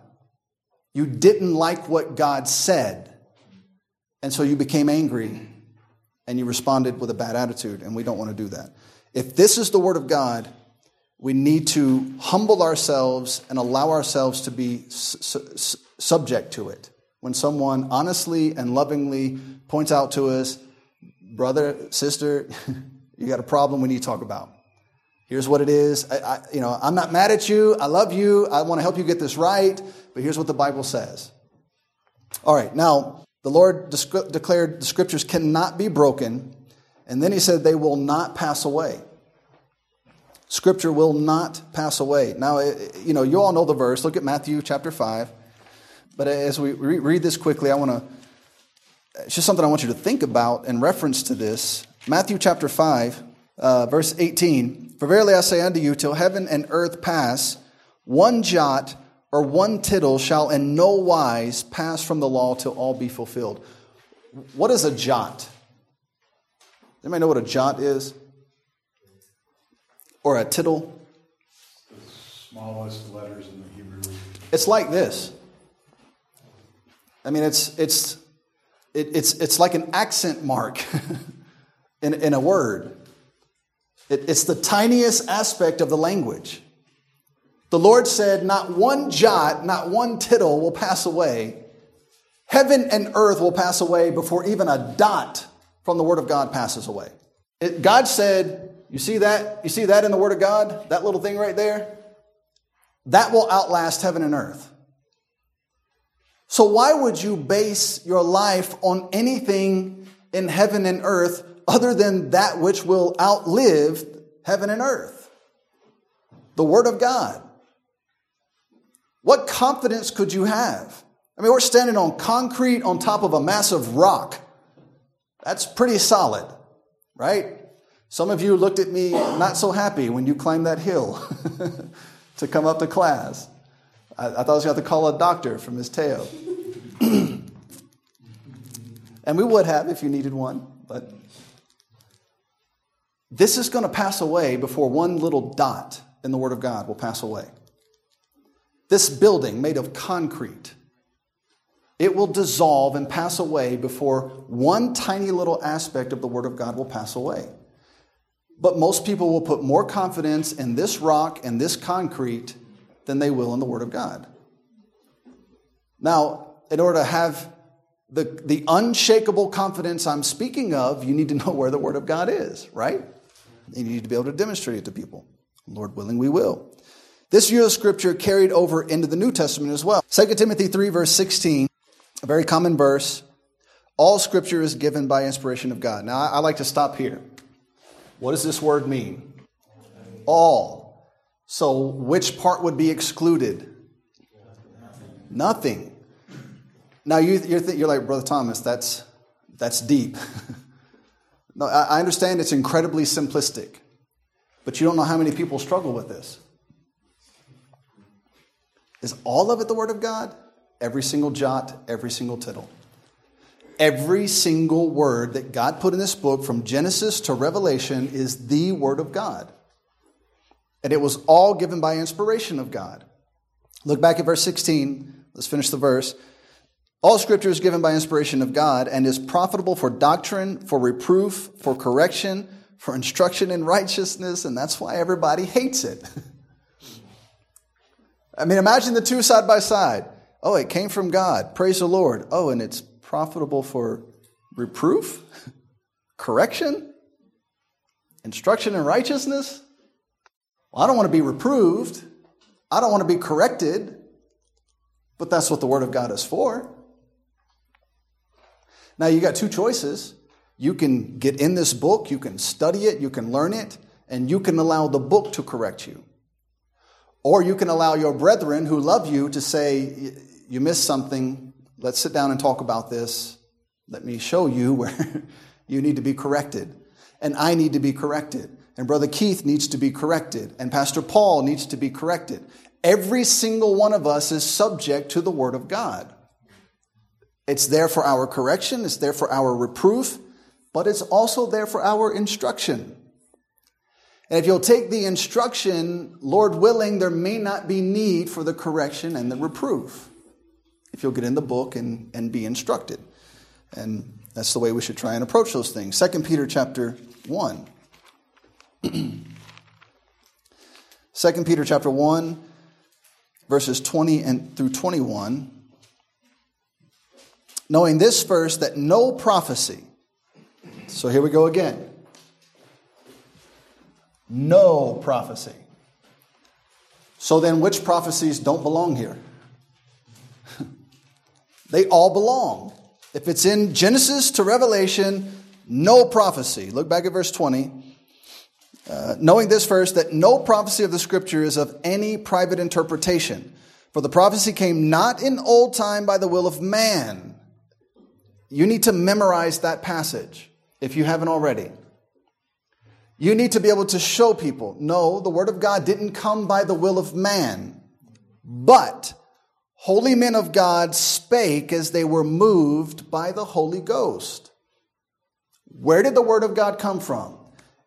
You didn't like what God said. And so you became angry and you responded with a bad attitude, and we don't want to do that. If this is the Word of God, we need to humble ourselves and allow ourselves to be su- subject to it. When someone honestly and lovingly points out to us, brother, sister, you got a problem we need to talk about. Here's what it is. I, I, you know, I'm not mad at you. I love you. I want to help you get this right. But here's what the Bible says. All right. Now, the Lord declared the scriptures cannot be broken. And then he said they will not pass away. Scripture will not pass away. Now, you know, you all know the verse. Look at Matthew chapter 5. But as we read this quickly, I want to it's just something I want you to think about in reference to this. Matthew chapter 5, uh, verse 18 For verily I say unto you, till heaven and earth pass, one jot or one tittle shall in no wise pass from the law till all be fulfilled. What is a jot? Anybody know what a jot is? Or a tittle? The smallest letters in the Hebrew. It's like this. I mean, it's, it's, it, it's, it's like an accent mark in, in a word. It, it's the tiniest aspect of the language. The Lord said, Not one jot, not one tittle will pass away. Heaven and earth will pass away before even a dot from the Word of God passes away. It, God said, You see that? You see that in the Word of God? That little thing right there? That will outlast heaven and earth. So, why would you base your life on anything in heaven and earth other than that which will outlive heaven and earth? The Word of God. What confidence could you have? I mean, we're standing on concrete on top of a massive rock. That's pretty solid, right? Some of you looked at me not so happy when you climbed that hill to come up to class. I, I thought I was going to have to call a doctor from Miss Teo. and we would have if you needed one, but this is going to pass away before one little dot in the Word of God will pass away. This building made of concrete, it will dissolve and pass away before one tiny little aspect of the Word of God will pass away. But most people will put more confidence in this rock and this concrete than they will in the Word of God. Now, in order to have the, the unshakable confidence I'm speaking of, you need to know where the Word of God is, right? You need to be able to demonstrate it to people. Lord willing, we will. This view of Scripture carried over into the New Testament as well. 2 Timothy 3, verse 16, a very common verse. All Scripture is given by inspiration of God. Now, I like to stop here. What does this word mean? All. So, which part would be excluded? Nothing. Now, you, you're like, Brother Thomas, that's, that's deep. no, I understand it's incredibly simplistic, but you don't know how many people struggle with this. Is all of it the Word of God? Every single jot, every single tittle. Every single word that God put in this book from Genesis to Revelation is the Word of God. And it was all given by inspiration of God. Look back at verse 16. Let's finish the verse. All scripture is given by inspiration of God and is profitable for doctrine, for reproof, for correction, for instruction in righteousness, and that's why everybody hates it. I mean, imagine the two side by side. Oh, it came from God. Praise the Lord. Oh, and it's profitable for reproof, correction, instruction in righteousness. Well, I don't want to be reproved. I don't want to be corrected. But that's what the Word of God is for. Now, you got two choices. You can get in this book, you can study it, you can learn it, and you can allow the book to correct you. Or you can allow your brethren who love you to say, You missed something. Let's sit down and talk about this. Let me show you where you need to be corrected. And I need to be corrected. And Brother Keith needs to be corrected. And Pastor Paul needs to be corrected. Every single one of us is subject to the Word of God. It's there for our correction, it's there for our reproof, but it's also there for our instruction. And if you'll take the instruction, Lord willing, there may not be need for the correction and the reproof. If you'll get in the book and, and be instructed. And that's the way we should try and approach those things. 2 Peter chapter 1. 2 Peter chapter 1, verses 20 and through 21. Knowing this first, that no prophecy. So here we go again no prophecy. So then, which prophecies don't belong here? they all belong. If it's in Genesis to Revelation, no prophecy. Look back at verse 20. Uh, knowing this first, that no prophecy of the scripture is of any private interpretation. For the prophecy came not in old time by the will of man. You need to memorize that passage if you haven't already. You need to be able to show people no, the Word of God didn't come by the will of man, but holy men of God spake as they were moved by the Holy Ghost. Where did the Word of God come from?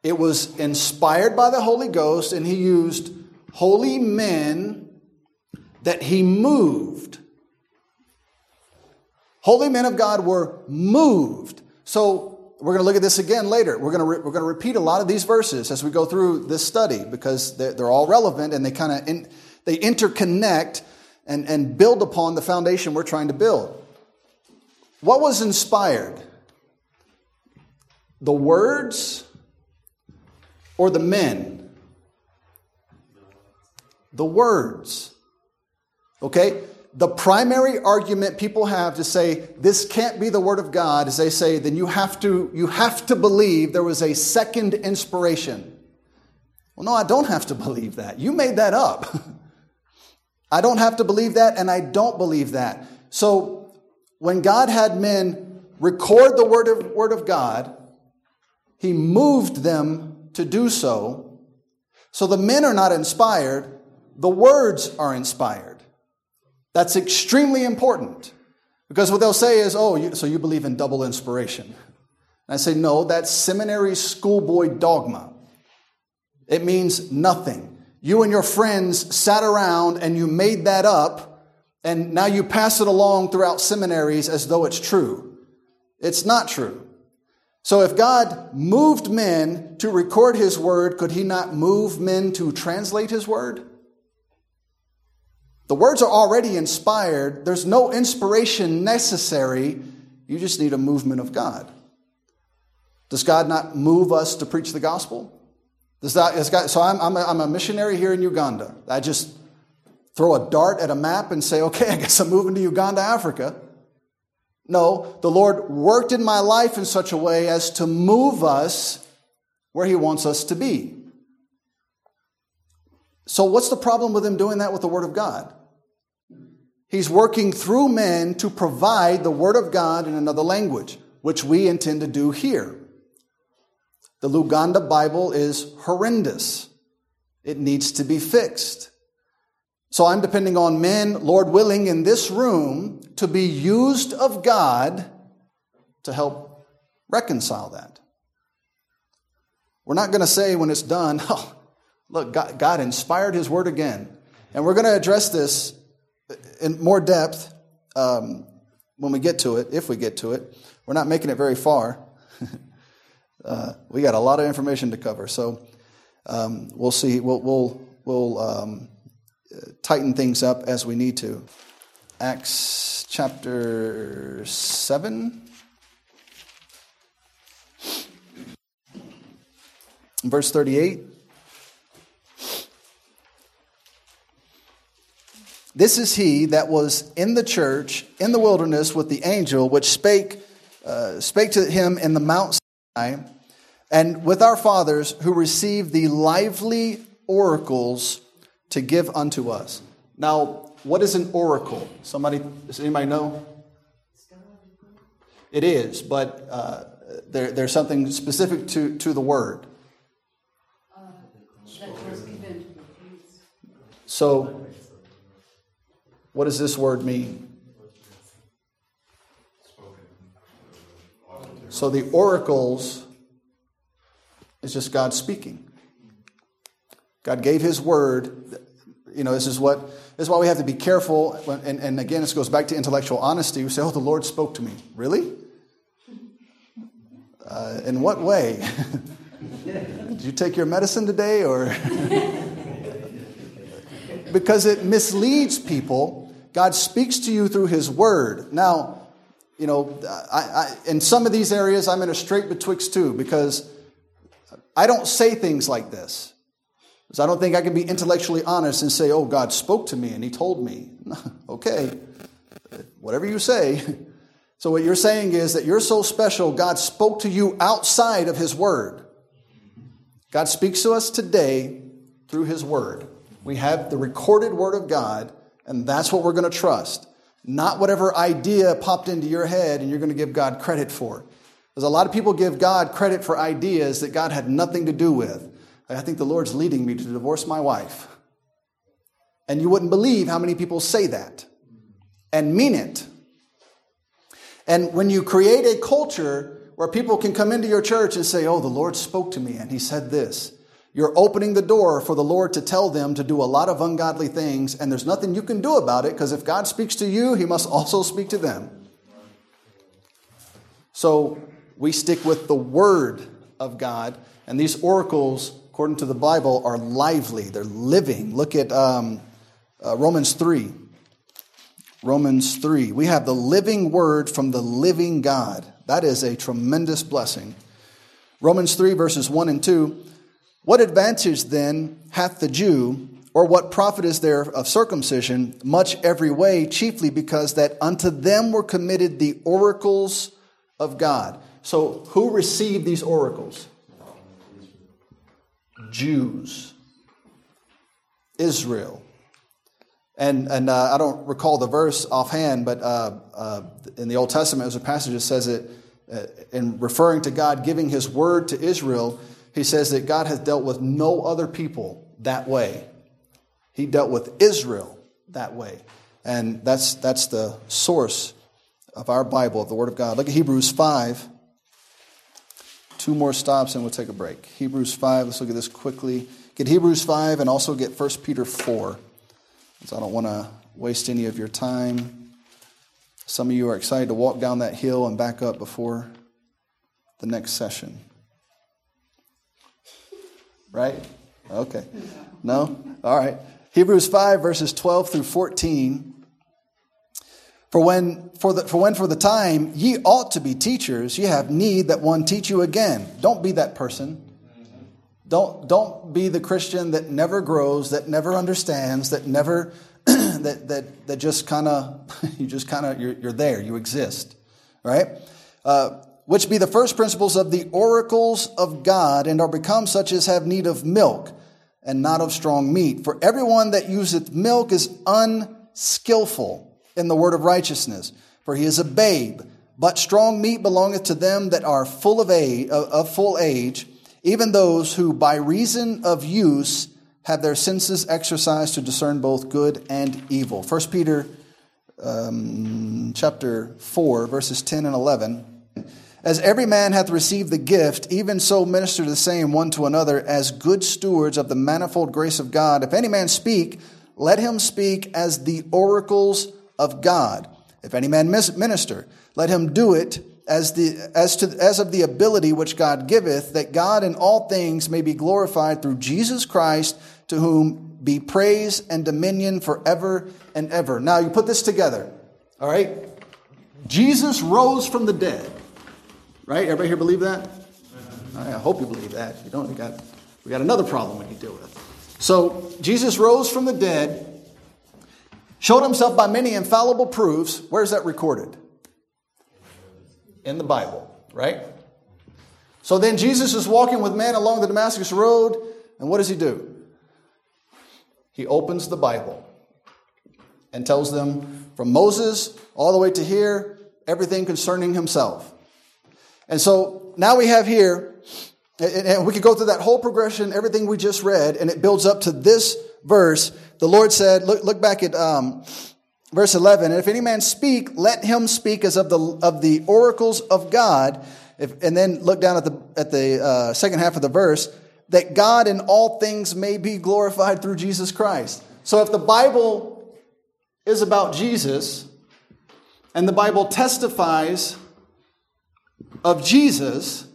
It was inspired by the Holy Ghost, and He used holy men that He moved. Holy men of God were moved. So we're going to look at this again later. We're going to, re- we're going to repeat a lot of these verses as we go through this study because they're, they're all relevant and they kind of in, they interconnect and, and build upon the foundation we're trying to build. What was inspired? The words or the men? The words. Okay? The primary argument people have to say this can't be the word of God is they say then you have to you have to believe there was a second inspiration. Well, no, I don't have to believe that. You made that up. I don't have to believe that, and I don't believe that. So when God had men record the word of, word of God, he moved them to do so. So the men are not inspired, the words are inspired. That's extremely important because what they'll say is, oh, you, so you believe in double inspiration. And I say, no, that's seminary schoolboy dogma. It means nothing. You and your friends sat around and you made that up, and now you pass it along throughout seminaries as though it's true. It's not true. So if God moved men to record his word, could he not move men to translate his word? The words are already inspired. There's no inspiration necessary. You just need a movement of God. Does God not move us to preach the gospel? Does that, is God, so I'm, I'm, a, I'm a missionary here in Uganda. I just throw a dart at a map and say, okay, I guess I'm moving to Uganda, Africa. No, the Lord worked in my life in such a way as to move us where He wants us to be. So, what's the problem with Him doing that with the Word of God? He's working through men to provide the Word of God in another language, which we intend to do here. The Luganda Bible is horrendous. It needs to be fixed. So I'm depending on men, Lord willing, in this room to be used of God to help reconcile that. We're not going to say when it's done, oh, look, God, God inspired His word again. And we're going to address this in more depth um, when we get to it, if we get to it. We're not making it very far. uh, we got a lot of information to cover. So um, we'll see. We'll, we'll, we'll um, tighten things up as we need to. Acts chapter 7. Verse 38. This is he that was in the church in the wilderness with the angel which spake, uh, spake to him in the Mount Sinai and with our fathers who received the lively oracles to give unto us. Now, what is an oracle? Somebody, does anybody know? It is, but uh, there, there's something specific to, to the word. So, what does this word mean? So the oracles it's just God speaking. God gave His word. You know, this is what this is why we have to be careful. And, and again, this goes back to intellectual honesty. We say, "Oh, the Lord spoke to me." Really? Uh, in what way? Did you take your medicine today, or because it misleads people? God speaks to you through His word. Now, you know, I, I, in some of these areas, I'm in a strait betwixt two because I don't say things like this. Because I don't think I can be intellectually honest and say, oh, God spoke to me and he told me. okay, whatever you say. So, what you're saying is that you're so special, God spoke to you outside of his word. God speaks to us today through his word. We have the recorded word of God, and that's what we're going to trust. not whatever idea popped into your head and you're going to give God credit for. Because a lot of people give God credit for ideas that God had nothing to do with. I think the Lord's leading me to divorce my wife. And you wouldn't believe how many people say that and mean it. And when you create a culture where people can come into your church and say, Oh, the Lord spoke to me and he said this, you're opening the door for the Lord to tell them to do a lot of ungodly things, and there's nothing you can do about it because if God speaks to you, he must also speak to them. So we stick with the Word of God, and these oracles, according to the Bible, are lively, they're living. Look at um, uh, Romans 3. Romans 3. We have the living Word from the living God. That is a tremendous blessing. Romans 3, verses 1 and 2. What advantage then hath the Jew, or what profit is there of circumcision? Much every way, chiefly because that unto them were committed the oracles of God. So, who received these oracles? Jews, Israel. And, and uh, I don't recall the verse offhand, but uh, uh, in the Old Testament, there's a passage that says it uh, in referring to God giving his word to Israel he says that God has dealt with no other people that way. He dealt with Israel that way. And that's, that's the source of our Bible, of the Word of God. Look at Hebrews 5. Two more stops and we'll take a break. Hebrews 5, let's look at this quickly. Get Hebrews 5 and also get 1 Peter 4. So I don't want to waste any of your time. Some of you are excited to walk down that hill and back up before the next session right? Okay. No? All right. Hebrews 5, verses 12 through 14. For when for, the, for when for the time ye ought to be teachers, ye have need that one teach you again. Don't be that person. Don't, don't be the Christian that never grows, that never understands, that never, that, that, that just kind of, you just kind of, you're, you're there, you exist, right? Uh, which be the first principles of the oracles of God, and are become such as have need of milk, and not of strong meat. For everyone that useth milk is unskillful in the word of righteousness, for he is a babe. But strong meat belongeth to them that are full of age, of full age, even those who by reason of use have their senses exercised to discern both good and evil. 1 Peter um, chapter 4, verses 10 and 11. As every man hath received the gift, even so minister the same one to another as good stewards of the manifold grace of God. If any man speak, let him speak as the oracles of God. If any man minister, let him do it as, the, as, to, as of the ability which God giveth, that God in all things may be glorified through Jesus Christ, to whom be praise and dominion forever and ever. Now you put this together, all right? Jesus rose from the dead. Right? Everybody here believe that? I hope you believe that. You don't, we got, we got another problem we need to deal with. So, Jesus rose from the dead, showed himself by many infallible proofs. Where's that recorded? In the Bible, right? So then Jesus is walking with men along the Damascus Road, and what does he do? He opens the Bible and tells them from Moses all the way to here, everything concerning himself. And so now we have here, and we could go through that whole progression, everything we just read, and it builds up to this verse. The Lord said, look, look back at um, verse 11, and if any man speak, let him speak as of the, of the oracles of God. If, and then look down at the, at the uh, second half of the verse, that God in all things may be glorified through Jesus Christ. So if the Bible is about Jesus, and the Bible testifies of Jesus,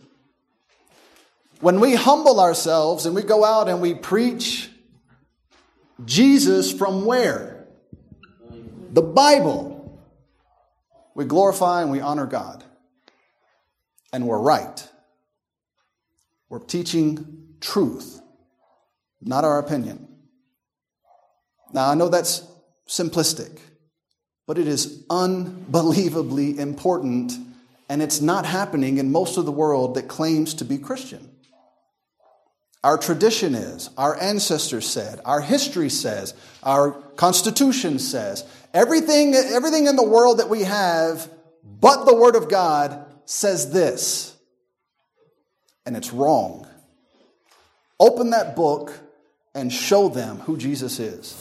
when we humble ourselves and we go out and we preach Jesus from where? The Bible. We glorify and we honor God. And we're right. We're teaching truth, not our opinion. Now, I know that's simplistic, but it is unbelievably important and it's not happening in most of the world that claims to be Christian. our tradition is, our ancestors said, our history says, our constitution says. Everything, everything in the world that we have, but the Word of God, says this. And it's wrong. Open that book and show them who Jesus is.